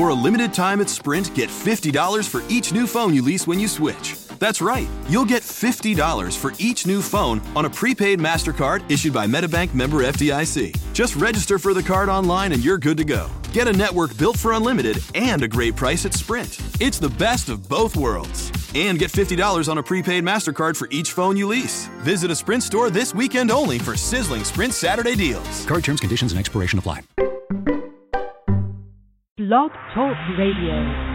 For a limited time at Sprint, get $50 for each new phone you lease when you switch. That's right, you'll get $50 for each new phone on a prepaid MasterCard issued by MetaBank member FDIC. Just register for the card online and you're good to go. Get a network built for unlimited and a great price at Sprint. It's the best of both worlds. And get $50 on a prepaid MasterCard for each phone you lease. Visit a Sprint store this weekend only for sizzling Sprint Saturday deals. Card terms, conditions, and expiration apply. Blog Talk Radio.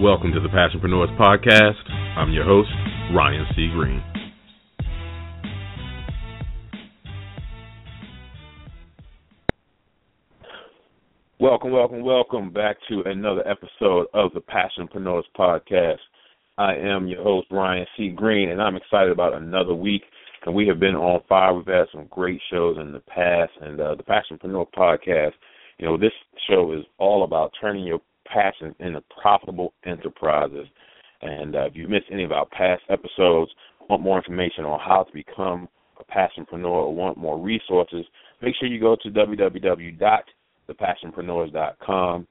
Welcome to the Passionpreneurs Podcast. I'm your host, Ryan C. Greene. Welcome, welcome, welcome back to another episode of the Passionpreneurs Podcast. I am your host, Ryan C. Greene, and I'm excited about another week. And we have been on fire. We've had some great shows in the past, and uh, the Passionpreneur Podcast. You know, this show is all about turning your passion into profitable enterprises. And uh, if you missed any of our past episodes, want more information on how to become a passionpreneur or want more resources, make sure you go to www.thepassionpreneurs.com.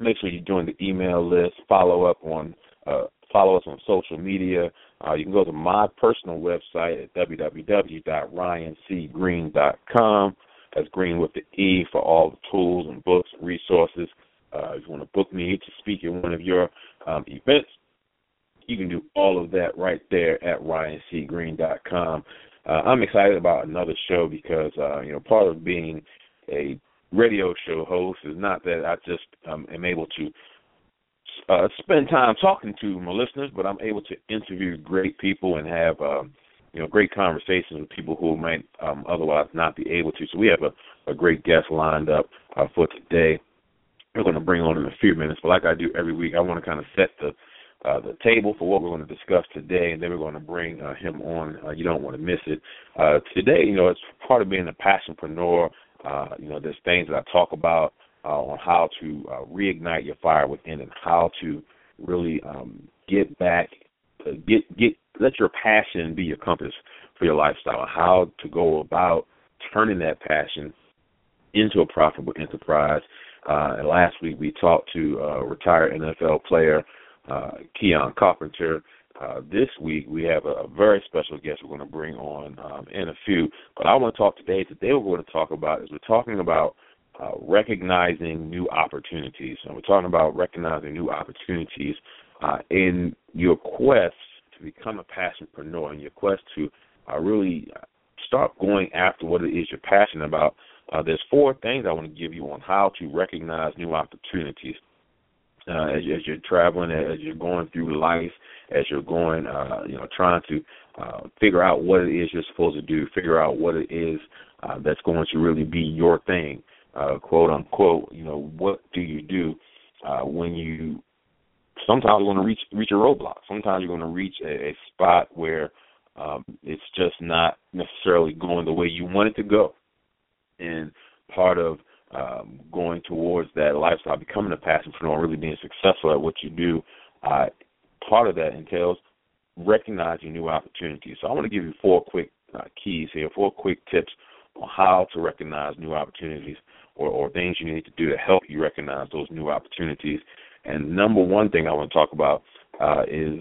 Make sure you join the email list. Follow up on uh, follow us on social media. Uh, you can go to my personal website at www.ryancgreene.com. That's green with the E for all the tools and books and resources uh, if you want to book me to speak at one of your um, events, you can do all of that right there at ryancgreene.com. Uh, I'm excited about another show because uh, you know part of being a radio show host is not that I just um, am able to uh, spend time talking to my listeners, but I'm able to interview great people and have um, you know great conversations with people who might um, otherwise not be able to. So we have a, a great guest lined up uh, for today we're going to bring on in a few minutes. But like I do every week, I want to kind of set the uh, the table for what we're going to discuss today, and then we're going to bring uh, him on. Uh, you don't want to miss it. Uh, today, you know, it's part of being a passionpreneur. Uh, you know, there's things that I talk about uh, on how to uh, reignite your fire within, and how to really um, get back, uh, get get let your passion be your compass for your lifestyle. How to go about turning that passion into a profitable enterprise uh, and last week we talked to uh, retired NFL player uh, Keon Carpenter. Uh, this week we have a, a very special guest we're going to bring on um, in a few. But I want to talk today. Today we're going to talk about is we're talking about uh, recognizing new opportunities. And we're talking about recognizing new opportunities uh, in your quest to become a passionpreneur, in your quest to uh, really start going after what it is you're passionate about uh, there's four things I want to give you on how to recognize new opportunities uh, as, as you're traveling, as you're going through life, as you're going, uh, you know, trying to uh, figure out what it is you're supposed to do, figure out what it is uh, that's going to really be your thing, uh, quote unquote. You know, what do you do uh, when you? Sometimes you're going to reach reach a roadblock. Sometimes you're going to reach a, a spot where um, it's just not necessarily going the way you want it to go and part of um, going towards that lifestyle, becoming a passionpreneur, really being successful at what you do, uh, part of that entails recognizing new opportunities. So I want to give you four quick uh, keys here, four quick tips on how to recognize new opportunities or, or things you need to do to help you recognize those new opportunities. And number one thing I want to talk about uh, is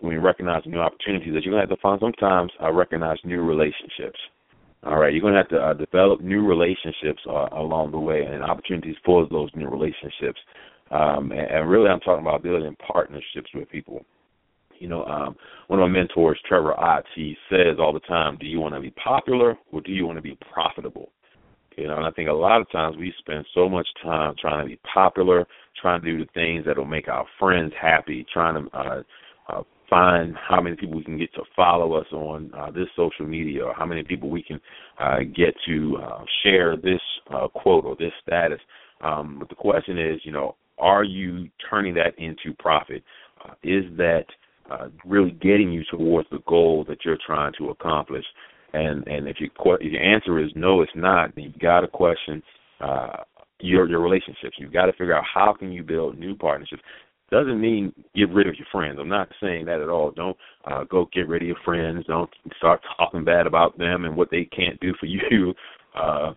when you recognize new opportunities that you're going to have to find sometimes uh, recognize new relationships. All right, you're going to have to uh, develop new relationships uh, along the way and opportunities for those new relationships. Um, and, and really, I'm talking about building partnerships with people. You know, um, one of my mentors, Trevor Ott, he says all the time, "Do you want to be popular or do you want to be profitable?" You know, and I think a lot of times we spend so much time trying to be popular, trying to do the things that will make our friends happy, trying to uh, uh, find how many people we can get to follow us on uh, this social media or how many people we can uh, get to uh, share this uh, quote or this status. Um, but the question is, you know, are you turning that into profit? Uh, is that uh, really getting you towards the goal that you're trying to accomplish? And and if, you, if your answer is no, it's not, then you got to question your your relationships. You've got to figure out how can you build new partnerships. Doesn't mean get rid of your friends. I'm not saying that at all. Don't uh, go get rid of your friends. Don't start talking bad about them and what they can't do for you. Uh,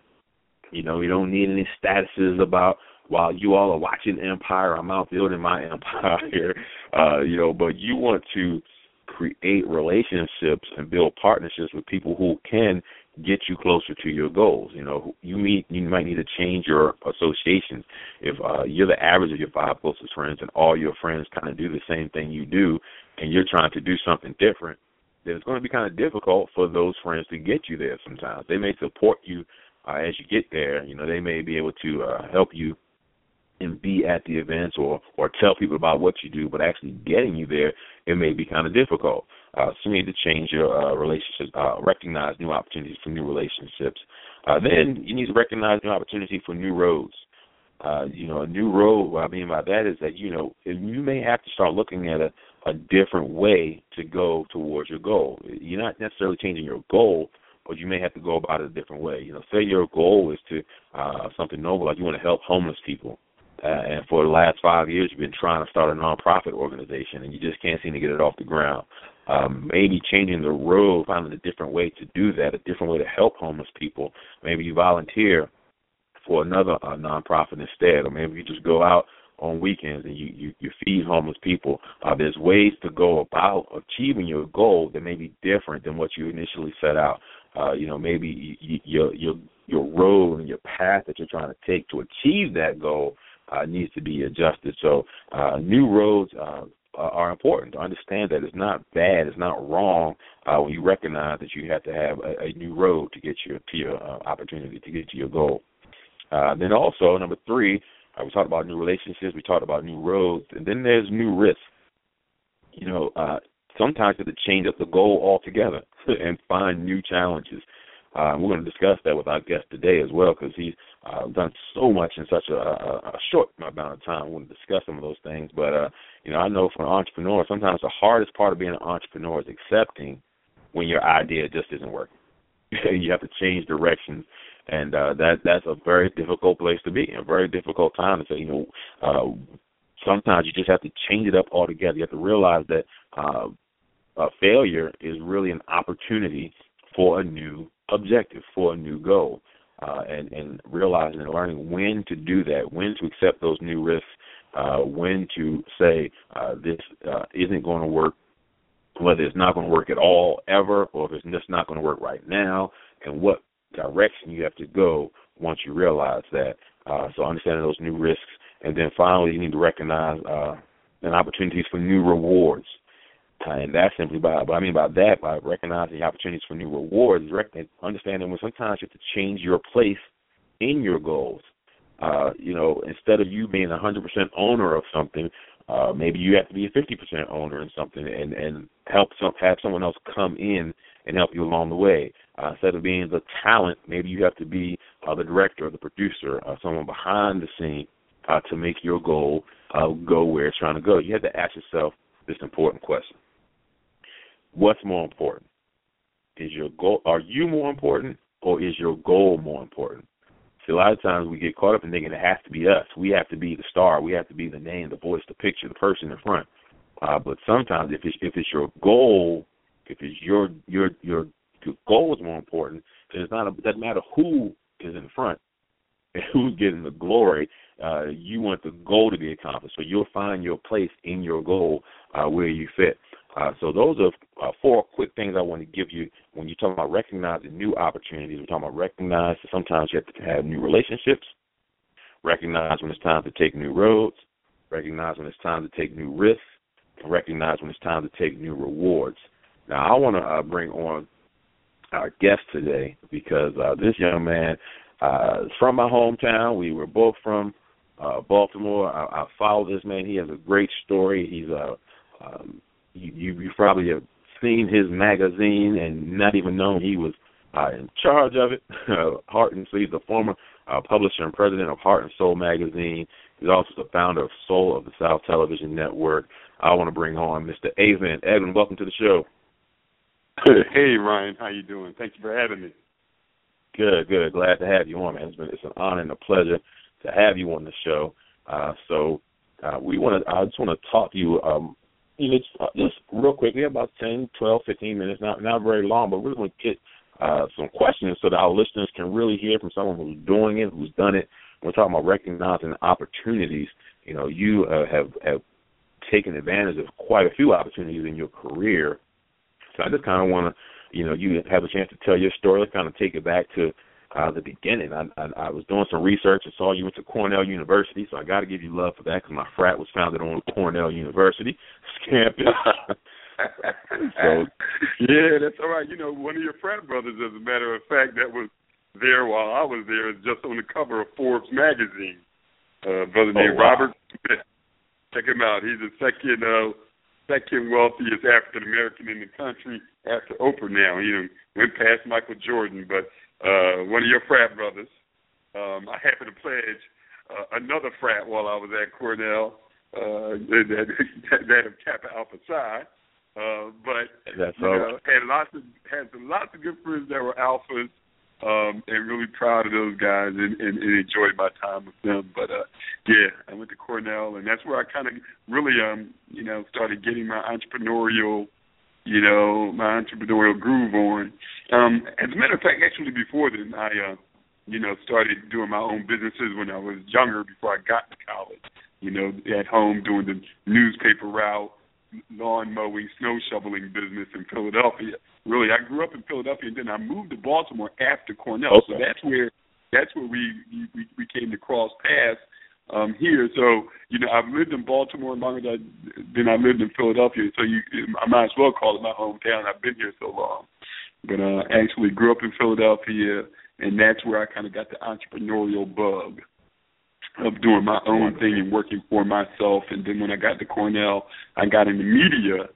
you know, you don't need any statuses about while you all are watching Empire, I'm out building my empire. Uh, you know, but you want to create relationships and build partnerships with people who can get you closer to your goals. You know, you meet you might need to change your associations. If uh, you're the average of your five closest friends, and all your friends kind of do the same thing you do, and you're trying to do something different, then it's going to be kind of difficult for those friends to get you there. Sometimes they may support you uh, as you get there. You know, they may be able to uh, help you and be at the events or or tell people about what you do, but actually getting you there, it may be kind of difficult. Uh, so you need to change your uh, relationships, uh, recognize new opportunities for new relationships. Uh, then you need to recognize new opportunity for new roads. Uh, you know, a new road. What I mean by that is that you know you may have to start looking at a a different way to go towards your goal. You're not necessarily changing your goal, but you may have to go about it a different way. You know, say your goal is to uh, something noble, like you want to help homeless people uh, and for the last five years, you've been trying to start a nonprofit organization, and you just can't seem to get it off the ground. Um, maybe changing the road, finding a different way to do that, a different way to help homeless people. Maybe you volunteer for another uh, nonprofit instead, or maybe you just go out on weekends and you you, you feed homeless people. Uh, there's ways to go about achieving your goal that may be different than what you initially set out. Uh, you know, maybe you, your your your road and your path that you're trying to take to achieve that goal uh, needs to be adjusted. So uh, new roads uh, are important to understand that it's not bad, it's not wrong uh, when you recognize that you have to have a, a new road to get your to your uh, opportunity to get to your goal. Uh, then also number three, uh, we talked about new relationships, we talked about new roads, and then there's new risks. You know, uh, sometimes you have to change up the goal altogether and find new challenges. Uh, we're going to discuss that with our guest today as well because he's uh, done so much in such a, a, a short amount of time. We're going to discuss some of those things, but uh, you know, I know for an entrepreneur, sometimes the hardest part of being an entrepreneur is accepting when your idea just isn't working. you have to change directions, and uh, that that's a very difficult place to be, a very difficult time to say. You know, uh, sometimes you just have to change it up altogether. You have to realize that uh, uh, failure is really an opportunity for a new objective, for a new goal uh, and, and realizing and learning when to do that, when to accept those new risks, uh, when to say uh, this uh, isn't going to work, whether it's not going to work at all ever, or if it's just not going to work right now, and what direction you have to go once you realize that. Uh, so understanding those new risks, and then finally you need to recognize uh, opportunities for new rewards. And that's simply by, what I mean by that, by recognizing the opportunities for new rewards, understanding when sometimes you have to change your place in your goals. Uh, you know, instead of you being a 100% owner of something, uh, maybe you have to be a 50% owner in something and, and help some, have someone else come in and help you along the way. Uh, instead of being the talent, maybe you have to be uh, the director or the producer, uh, someone behind the scene uh, to make your goal uh, go where it's trying to go. You have to ask yourself this important question what's more important? Is your goal are you more important or is your goal more important? See, a lot of times we get caught up in thinking it has to be us. We have to be the star. We have to be the name, the voice, the picture, the person in front. Uh, but sometimes, if it's if it's your goal, if it's your your your your goal is more important, then it's not. A, it doesn't matter who is in front and who's getting the glory. Uh, you want the goal to be accomplished, so you'll find your place in your goal uh, where you fit. Uh, so those are uh, four quick things I want to give you when you talk about recognizing new opportunities. We're talking about recognize that sometimes you have to have new relationships, recognize when it's time to take new roads, recognize when it's time to take new risks, and recognize when it's time to take new rewards. Now I want to uh, bring on our guest today because uh, this young man uh, is from my hometown. We were both from uh, Baltimore. I, I follow this man. He has a great story. He's a um, you, you probably have seen his magazine and not even known he was uh, in charge of it. Hart and Sleeve, the former uh, publisher and president of Heart and Soul magazine. He's also the founder of Soul of the South Television Network. I want to bring on Mr. Avent. Edwin, welcome to the show. Hey Ryan, how you doing? Thank you for having me. Good, good. Glad to have you on, man. It's been it's an honor and a pleasure to have you on the show. Uh, so uh, we want to. I just want to talk to you. Um, you know, just, just real quick. We have about ten, twelve, fifteen minutes. Not not very long, but we're going to get uh, some questions so that our listeners can really hear from someone who's doing it, who's done it. We're talking about recognizing opportunities. You know, you uh, have have taken advantage of quite a few opportunities in your career. So I just kind of want to, you know, you have a chance to tell your story. Kind of take it back to uh, the beginning. I, I, I was doing some research and saw you went to Cornell University, so I got to give you love for that because my frat was founded on Cornell University campus. so yeah, that's all right. You know, one of your frat brothers, as a matter of fact, that was there while I was there, is just on the cover of Forbes magazine. Uh, brother named oh, wow. Robert Smith. Check him out. He's the second uh, second wealthiest African American in the country after Oprah. Now, you know, went past Michael Jordan, but uh, one of your frat brothers. Um, I happened to pledge uh, another frat while I was at Cornell, uh, that, that, that of Kappa Alpha Psi. Uh, but That's you know, had lots of had some lots of good friends that were alphas, um, and really proud of those guys and, and, and enjoyed my time with them. But uh, yeah, I went to Cornell, and that's where I kind of really um, you know started getting my entrepreneurial you know, my entrepreneurial groove on. Um, as a matter of fact, actually before then, I, uh, you know, started doing my own businesses when I was younger before I got to college. You know, at home doing the newspaper route, lawn mowing, snow shoveling business in Philadelphia. Really, I grew up in Philadelphia, and then I moved to Baltimore after Cornell. Okay. So that's where that's where we we, we came to cross paths um, here. So you know, I've lived in Baltimore longer than than I lived in Philadelphia. So you, I might as well call it my hometown. I've been here so long. But uh, actually grew up in Philadelphia, and that's where I kind of got the entrepreneurial bug of doing my own thing and working for myself. And then when I got to Cornell, I got into media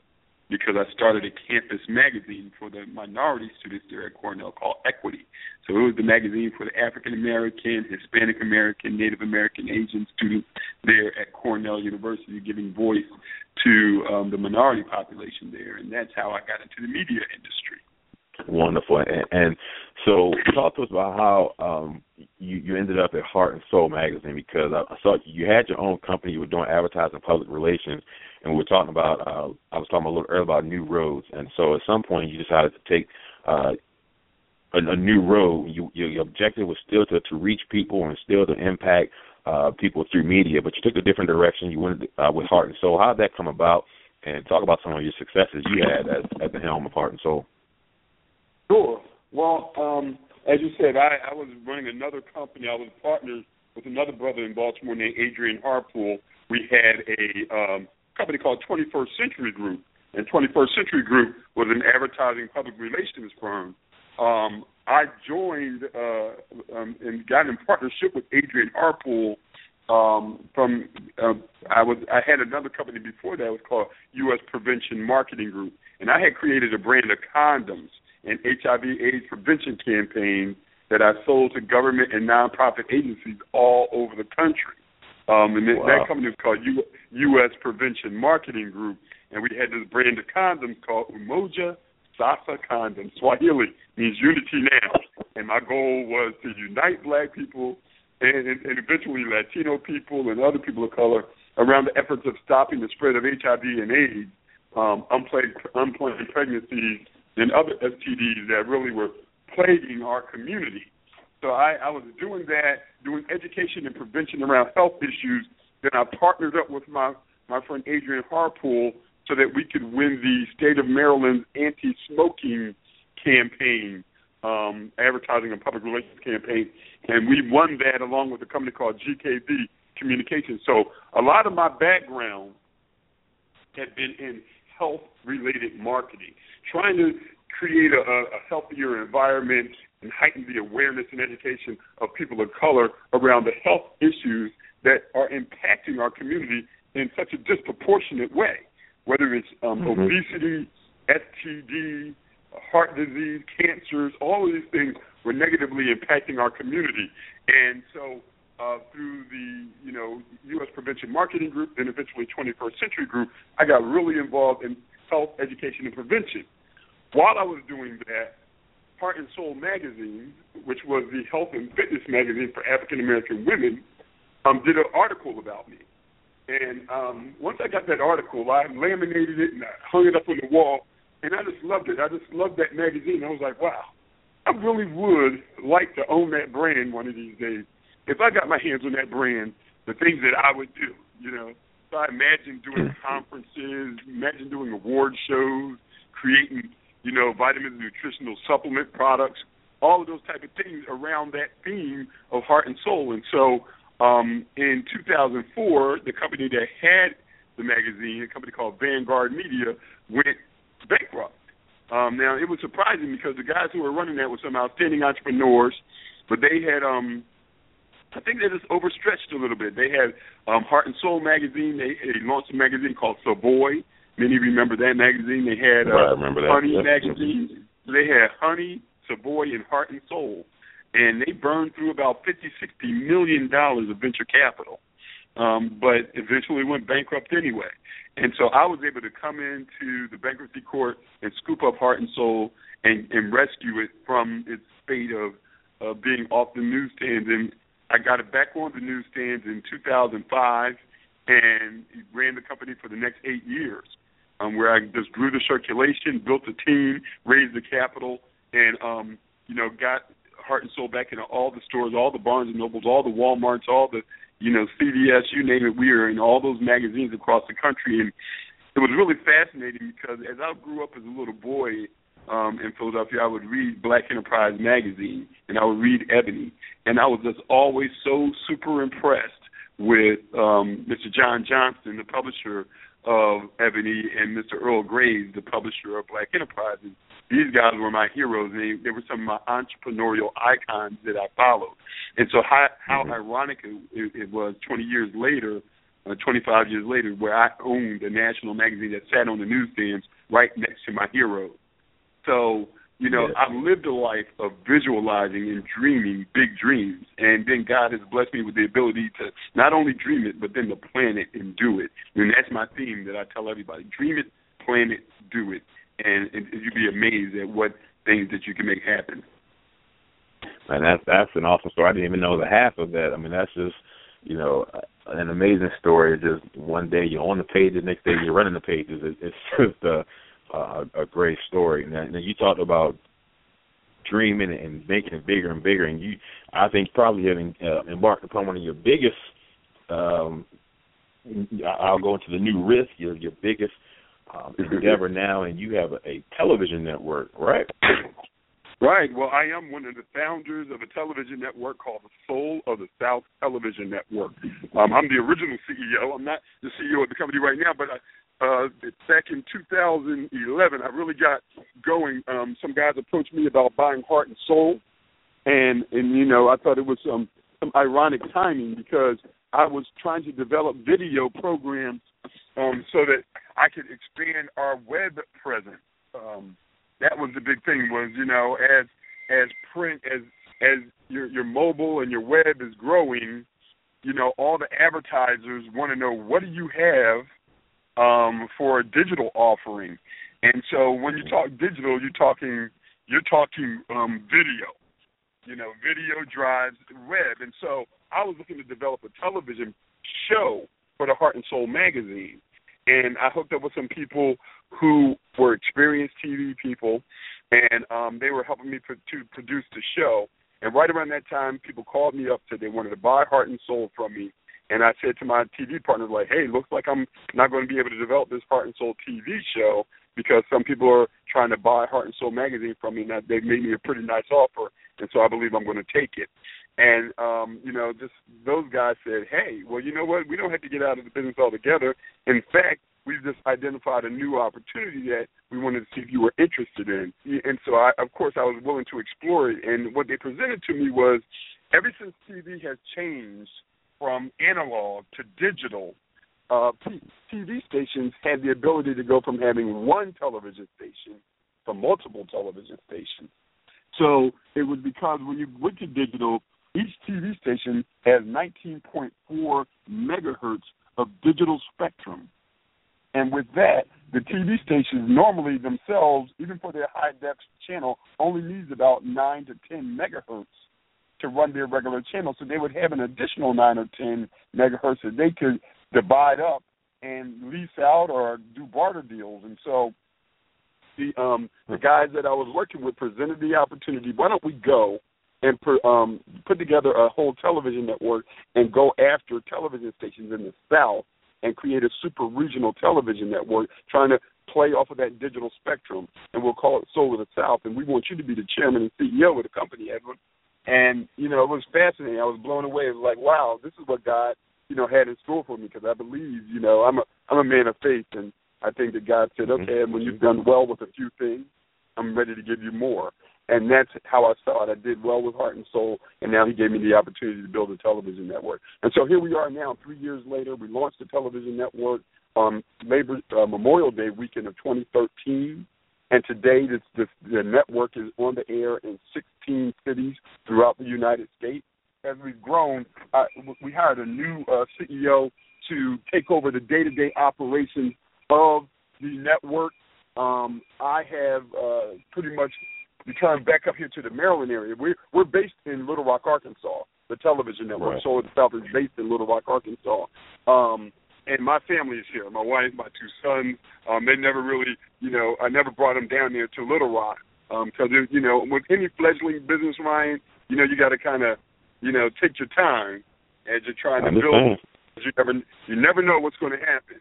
because I started a campus magazine for the minority students there at Cornell called Equity. So it was the magazine for the African American, Hispanic American, Native American, Asian students there at Cornell University, giving voice to um, the minority population there, and that's how I got into the media industry. Wonderful. And, and so talk to us about how um, you, you ended up at Heart and Soul magazine because I, I saw you had your own company, you were doing advertising, public relations, and we were talking about uh, I was talking a little earlier about new roads, and so at some point you decided to take uh, a, a new road. You, your objective was still to, to reach people and still to impact uh, people through media, but you took a different direction. You went uh, with Heart and Soul. How did that come about? And talk about some of your successes you had at the helm of Heart and Soul. Sure. Well, um, as you said, I, I was running another company. I was partners with another brother in Baltimore named Adrian Harpool. We had a um, company called 21st Century Group, and 21st Century Group was an advertising public relations firm. Um, I joined uh, um, and got in partnership with Adrian Harpool um, from uh, I was I had another company before that was called U.S. Prevention Marketing Group, and I had created a brand of condoms and HIV/AIDS prevention campaign that I sold to government and nonprofit agencies all over the country. Um, and wow. that company was called U- U.S. Prevention Marketing Group, and we had this brand of condoms called Umoja Sasa Condoms. Swahili means unity now, and my goal was to unite Black people and, and, and eventually Latino people and other people of color around the efforts of stopping the spread of HIV and AIDS, um, unplanned, unplanned pregnancies, and other STDs that really were plaguing our community. So I, I was doing that, doing education and prevention around health issues. Then I partnered up with my my friend Adrian Harpool so that we could win the state of Maryland's anti-smoking campaign, um, advertising and public relations campaign, and we won that along with a company called GKV Communications. So a lot of my background had been in health-related marketing, trying to create a, a healthier environment and heighten the awareness and education of people of color around the health issues that are impacting our community in such a disproportionate way, whether it's um, mm-hmm. obesity, STD, heart disease, cancers, all of these things were negatively impacting our community. And so uh, through the you know U.S. Prevention Marketing Group and eventually 21st Century Group, I got really involved in health education and prevention. While I was doing that, Heart and Soul magazine, which was the health and fitness magazine for African American women, um, did an article about me. And um, once I got that article, I laminated it and I hung it up on the wall, and I just loved it. I just loved that magazine. I was like, wow, I really would like to own that brand one of these days. If I got my hands on that brand, the things that I would do, you know. So I imagine doing conferences, imagine doing award shows, creating, you know, vitamin nutritional supplement products, all of those type of things around that theme of heart and soul. And so um, in 2004, the company that had the magazine, a company called Vanguard Media, went bankrupt. Um, now it was surprising because the guys who were running that were some outstanding entrepreneurs, but they had um, I think they just overstretched a little bit. They had um, Heart and Soul magazine. They, they launched a magazine called Savoy. Many remember that magazine. They had uh, right, I remember that. Honey yep. magazine. They had Honey, Savoy, and Heart and Soul and they burned through about fifty, sixty million dollars of venture capital, um, but eventually went bankrupt anyway. And so I was able to come into the bankruptcy court and scoop up Heart and Soul and, and rescue it from its fate of uh, being off the newsstands. And I got it back on the newsstands in 2005 and ran the company for the next eight years, um, where I just grew the circulation, built a team, raised the capital, and um, you know got heart and soul back into all the stores, all the Barnes and Nobles, all the WalMarts, all the you know CVS, you name it. We are in all those magazines across the country, and it was really fascinating because as I grew up as a little boy um, in Philadelphia, I would read Black Enterprise magazine and I would read Ebony, and I was just always so super impressed with um, Mr. John Johnson, the publisher of Ebony, and Mr. Earl Graves, the publisher of Black Enterprise. And these guys were my heroes. They they were some of my entrepreneurial icons that I followed. And so how how mm-hmm. ironic it, it was 20 years later, uh, 25 years later, where I owned a national magazine that sat on the newsstands right next to my heroes. So you know, yes. I've lived a life of visualizing and dreaming big dreams, and then God has blessed me with the ability to not only dream it, but then to plan it and do it. And that's my theme that I tell everybody: dream it, plan it, do it and, and you'd be amazed at what things that you can make happen. And that's that's an awesome story. I didn't even know the half of that. I mean, that's just you know an amazing story. Just one day you're on the page, the next day you're running the pages. It, it's just a, a a great story. Now, now you talked about dreaming and making it bigger and bigger, and you I think probably have uh, embarked upon one of your biggest. um I'll go into the new risk. Your your biggest um, endeavor now, and you have a, a television network, right? Right. Well, I am one of the founders of a television network called the Soul of the South Television Network. Um, I'm the original CEO. I'm not the CEO of the company right now, but I, uh, back in 2011, I really got going. Um, some guys approached me about buying Heart and Soul, and and you know I thought it was some some ironic timing because I was trying to develop video programs um, so that I could expand our web presence. Um, that was the big thing. Was you know as as print as as your your mobile and your web is growing, you know all the advertisers want to know what do you have um, for a digital offering. And so when you talk digital, you're talking you're talking um, video. You know, video drives web. And so I was looking to develop a television show for the Heart and Soul magazine and I hooked up with some people who were experienced TV people, and um, they were helping me pro- to produce the show. And right around that time, people called me up said they wanted to buy Heart and Soul from me. And I said to my TV partner, like, hey, looks like I'm not going to be able to develop this Heart and Soul TV show because some people are trying to buy Heart and Soul magazine from me, and they made me a pretty nice offer, and so I believe I'm going to take it. And um, you know, just those guys said, "Hey, well, you know what? We don't have to get out of the business altogether. In fact, we've just identified a new opportunity that we wanted to see if you were interested in." And so, I, of course, I was willing to explore it. And what they presented to me was, ever since TV has changed from analog to digital, uh, TV stations had the ability to go from having one television station to multiple television stations. So it was because when you went to digital, each TV station has 19.4 megahertz of digital spectrum. And with that, the TV stations normally themselves, even for their high def channel, only needs about 9 to 10 megahertz to run their regular channel. So they would have an additional 9 or 10 megahertz that they could divide up and lease out or do barter deals. And so the um the guys that I was working with presented the opportunity. Why don't we go and per, um put together a whole television network and go after television stations in the South and create a super regional television network, trying to play off of that digital spectrum. And we'll call it Soul of the South. And we want you to be the chairman and CEO of the company, Edwin. And you know, it was fascinating. I was blown away. It was like, wow, this is what God, you know, had in store for me because I believe, you know, I'm a I'm a man of faith, and I think that God said, Mm-hmm. okay, when you've done well with a few things, I'm ready to give you more. And that's how I saw it. I did well with Heart and Soul, and now He gave me the opportunity to build a television network. And so here we are now, three years later. We launched the television network on Labor uh, Memorial Day weekend of 2013. And today, this, this, the network is on the air in 16 cities throughout the United States. As we've grown, uh, we hired a new uh, CEO to take over the day-to-day operations of the network. Um, I have uh, pretty much returned back up here to the Maryland area. We're we're based in Little Rock, Arkansas. The television network, Right. Soul the South, is based in Little Rock, Arkansas. Um, and my family is here. My wife, my two sons. Um, they never really, you know, I never brought them down there to Little Rock because um, you know, with any fledgling business, Ryan, you know, you got to kind of, you know, take your time as you're trying to build you never you never know what's going to happen.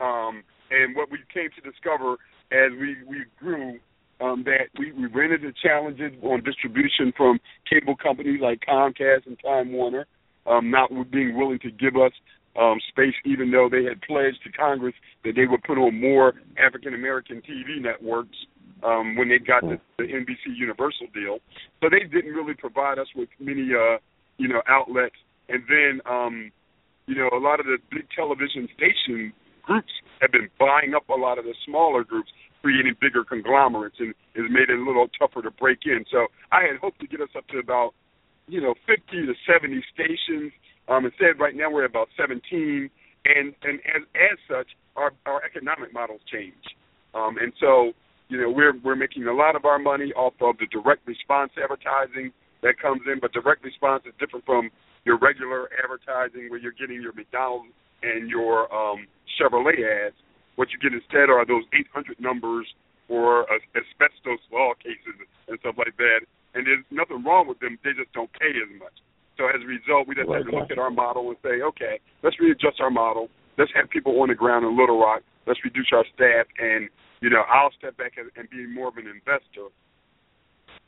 Um, and what we came to discover as we we grew um, that we, we ran into challenges on distribution from cable companies like Comcast and Time Warner, um, not being willing to give us um, space, even though they had pledged to Congress that they would put on more African American TV networks um, when they got the, the NBC Universal deal. So they didn't really provide us with many, uh, you know, outlets. And then, um, you know, a lot of the big television station groups have been buying up a lot of the smaller groups, creating bigger conglomerates, and has made it a little tougher to break in. So I had hoped to get us up to about, you know, 50 to 70 stations. Um, instead, right now we're at about 17, and and as as such, our our economic models change. Um, and so, you know, we're we're making a lot of our money off of the direct response advertising that comes in, but direct response is different from your regular advertising where you're getting your McDonald's and your um, Chevrolet ads. What you get instead are those 800 numbers for uh, asbestos law cases and stuff like that. And there's nothing wrong with them; they just don't pay as much. So as a result, we just have to look at our model and say, okay, let's readjust our model. Let's have people on the ground in Little Rock. Let's reduce our staff, and you know, I'll step back and, and be more of an investor,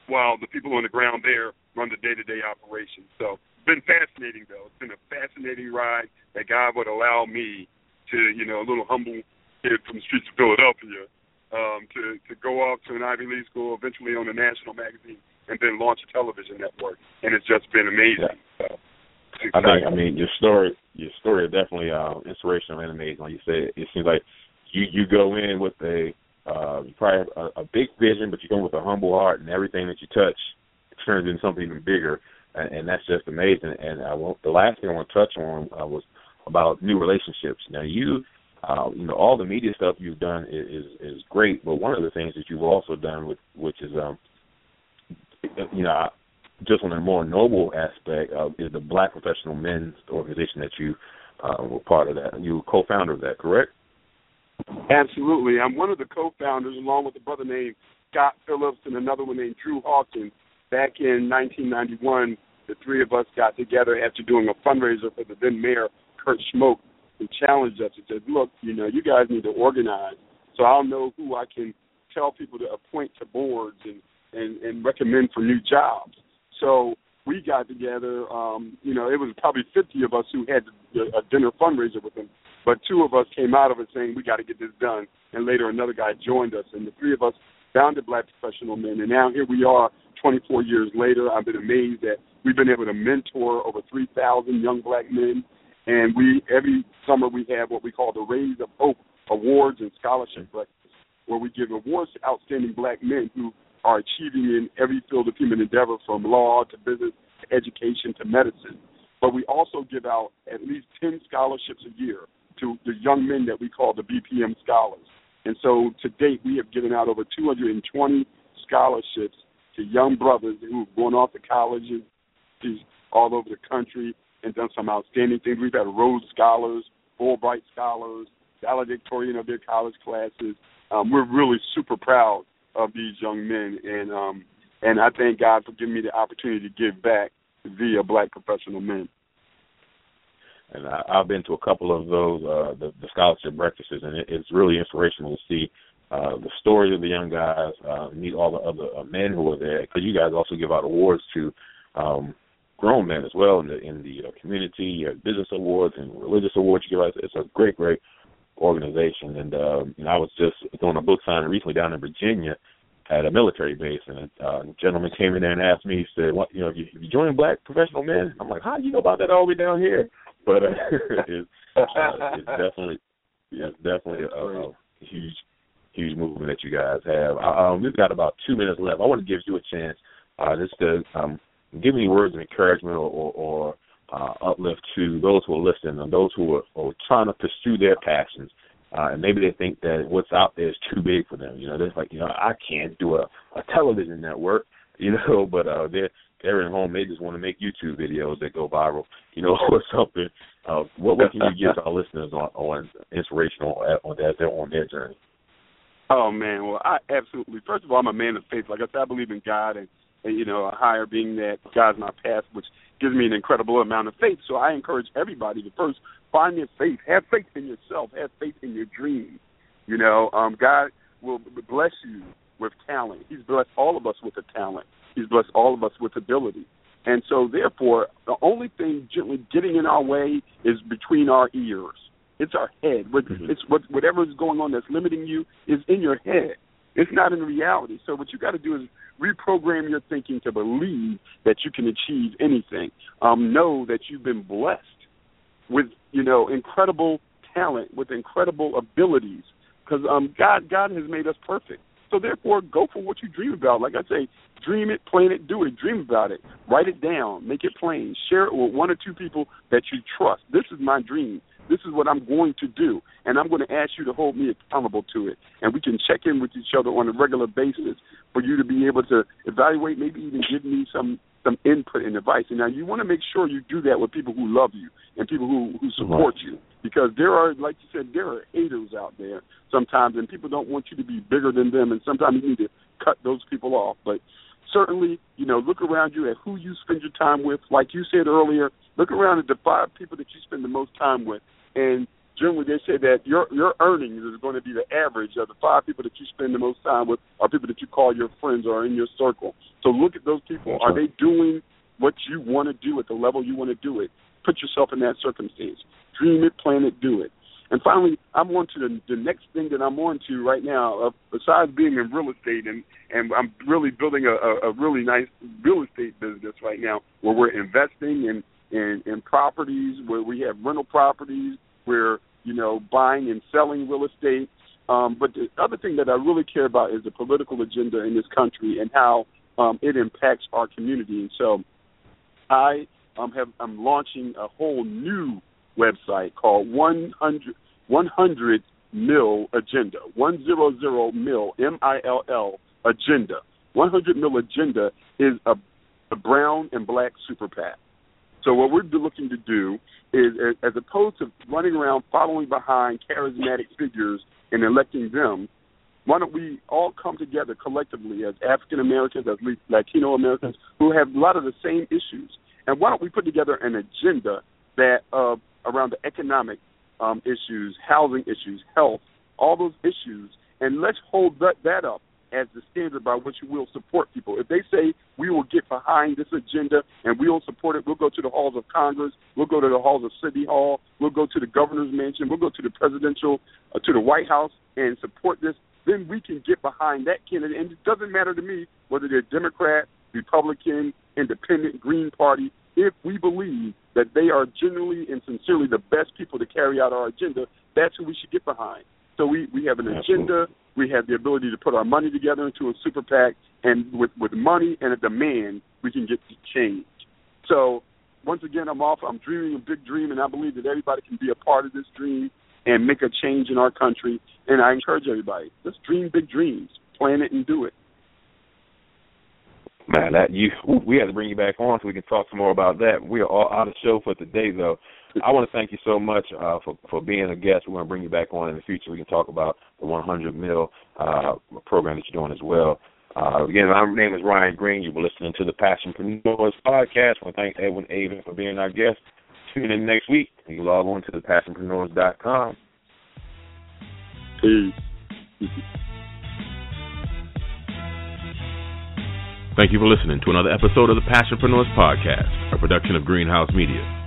while the people on the ground there run the day-to-day operations. So it's been fascinating, though. It's been a fascinating ride that God would allow me to, you know, a little humble kid from the streets of Philadelphia, um, to to go off to an Ivy League school, eventually on a national magazine, and then launch a television network. And it's just been amazing. So, I think I mean your story your story is definitely uh inspirational and amazing. Like you said, it seems like you you go in with a uh you probably have a, a big vision, but you go in with a humble heart, and everything that you touch turns into something even bigger, and, and that's just amazing. And I want the last thing I want to touch on uh, was about new relationships. Now you. Uh, you know, all the media stuff you've done is, is is great, but one of the things that you've also done, with which is, um, you know, just on a more noble aspect uh, is the Black Professional Men's Organization that you uh, were part of that. You were co-founder of that, correct? Absolutely. I'm one of the co-founders, along with a brother named Scott Phillips and another one named Drew Hawkins. Back in 1991, the three of us got together after doing a fundraiser for the then mayor, Kurt Schmoke, and challenged us and said, look, you know, you guys need to organize so I'll know who I can tell people to appoint to boards and, and, and recommend for new jobs. So we got together. Um, you know, it was probably 50 of us who had a dinner fundraiser with them, but two of us came out of it saying we got to get this done. And later, another guy joined us, and the three of us founded Black Professional Men. And now here we are, 24 years later. I've been amazed that we've been able to mentor over 3,000 young black men. And we every summer we have what we call the Rays of Hope awards and scholarship breakfast. where we give awards to outstanding black men who are achieving in every field of human endeavor from law to business to education to medicine. But we also give out at least 10 scholarships a year to the young men that we call the BPM scholars. And so to date, we have given out over 220 scholarships to young brothers who've gone off to colleges all over the country and done some outstanding things. We've had Rhodes Scholars, Fulbright Scholars, valedictorian of their college classes. Um, we're really super proud of these young men, and um, and I thank God for giving me the opportunity to give back via Black professional men. And I, I've been to a couple of those uh, the, the scholarship breakfasts, and it, it's really inspirational to see uh, the stories of the young guys, uh, meet all the other uh, men who are there. Because you guys also give out awards to um, grown men as well in the in the uh, community. Have business awards and religious awards. You give out. It's a great, great organization. And uh, know, I was just doing a book signing recently down in Virginia at a military base, and a uh, gentleman came in there and asked me, he said, "What, you know, if you, if you join Black Professional Men?" I'm like, "How do you know about that all the way down here?" But uh, it's, uh, it's definitely, it's definitely a, a huge, huge movement that you guys have. Uh, um, we've got about two minutes left. I want to give you a chance uh, just to um, give any words of encouragement or, or, or uh, uplift to those who are listening and those who are, are trying to pursue their passions. Uh, and maybe they think that what's out there is too big for them. You know, they're like, you know, I can't do a, a television network, you know, but uh, they're they're at home. They just want to make YouTube videos that go viral, you know, or something. Uh, what what can you give our listeners on, on inspirational on that they're on their journey? Oh man, well I absolutely. First of all, I'm a man of faith. Like I said, I believe in God and you know, a higher being that guides my path, which gives me an incredible amount of faith. So I encourage everybody to first find your faith, have faith in yourself, have faith in your dreams. You know, um, God will bless you with talent. He's blessed all of us with a talent. He's blessed all of us with ability. And so, therefore, the only thing gently getting in our way is between our ears. It's our head. Mm-hmm. It's what whatever is going on that's limiting you is in your head. It's not in reality. So what you got to do is reprogram your thinking to believe that you can achieve anything. Um, know that you've been blessed with you know incredible talent, with incredible abilities, because um, God God has made us perfect. So therefore, go for what you dream about. Like I say, dream it, plan it, do it. Dream about it. Write it down. Make it plain. Share it with one or two people that you trust. This is my dream. This is what I'm going to do, and I'm going to ask you to hold me accountable to it. And we can check in with each other on a regular basis for you to be able to evaluate, maybe even give me some some input and advice. And now you want to make sure you do that with people who love you and people who who support you, because there are, like you said, there are haters out there sometimes, and people don't want you to be bigger than them, and sometimes you need to cut those people off. But certainly, you know, look around you at who you spend your time with. Like you said earlier, look around at the five people that you spend the most time with, and generally they say that your your earnings is going to be the average of the five people that you spend the most time with, are people that you call your friends or in your circle. So look at those people. Are they doing what you want to do at the level you want to do it? Put yourself in that circumstance. Dream it, plan it, do it. And finally, I'm on to the, the next thing that I'm on to right now. Uh, besides being in real estate, and and I'm really building a, a, a really nice real estate business right now, where we're investing in, in in properties, where we have rental properties, where you know buying and selling real estate. Um, but the other thing that I really care about is the political agenda in this country and how um, it impacts our community. And so, I um, have I'm launching a whole new website called 100, 100 Mill Agenda. 100 Mill, M I L L, Agenda. 100 Mill Agenda is a, a brown and black super PAC. So what we're looking to do is, as opposed to running around following behind charismatic figures and electing them, why don't we all come together collectively as African Americans, as Latino Americans, who have a lot of the same issues, and why don't we put together an agenda that uh, around the economic um, issues, housing issues, health, all those issues, and let's hold that, that up as the standard by which we will support people. If they say we will get behind this agenda and we will support it, we'll go to the halls of Congress, we'll go to the halls of City Hall, we'll go to the governor's mansion, we'll go to the presidential, uh, to the White House and support this, then we can get behind that candidate. And it doesn't matter to me whether they're Democrat, Republican, Independent, Green Party. If we believe that they are genuinely and sincerely the best people to carry out our agenda, that's who we should get behind. So we, we have an agenda. We have the ability to put our money together into a super PAC, and with, with money and a demand, we can get change. So once again, I'm off. I'm dreaming a big dream, and I believe that everybody can be a part of this dream and make a change in our country. And I encourage everybody, let's dream big dreams, plan it, and do it. Man, that you we have to bring you back on so we can talk some more about that. We are all out of show for today, though. I want to thank you so much uh, for for being a guest. We're going to bring you back on in the future. We can talk about the 100 mil uh, program that you're doing as well. Uh, again, my name is Ryan Greene. You were listening to the Passionpreneurs podcast. I want to thank Edwin Avent for being our guest. Tune in next week. You can log on to thepassionpreneurs.com. Peace. Thank you for listening to another episode of the Passionpreneurs Podcast, a production of Greenhouse Media.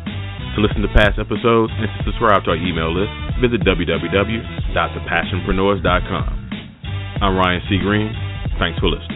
To listen to past episodes and to subscribe to our email list, visit www.thepassionpreneurs.com. I'm Ryan C. Greene. Thanks for listening.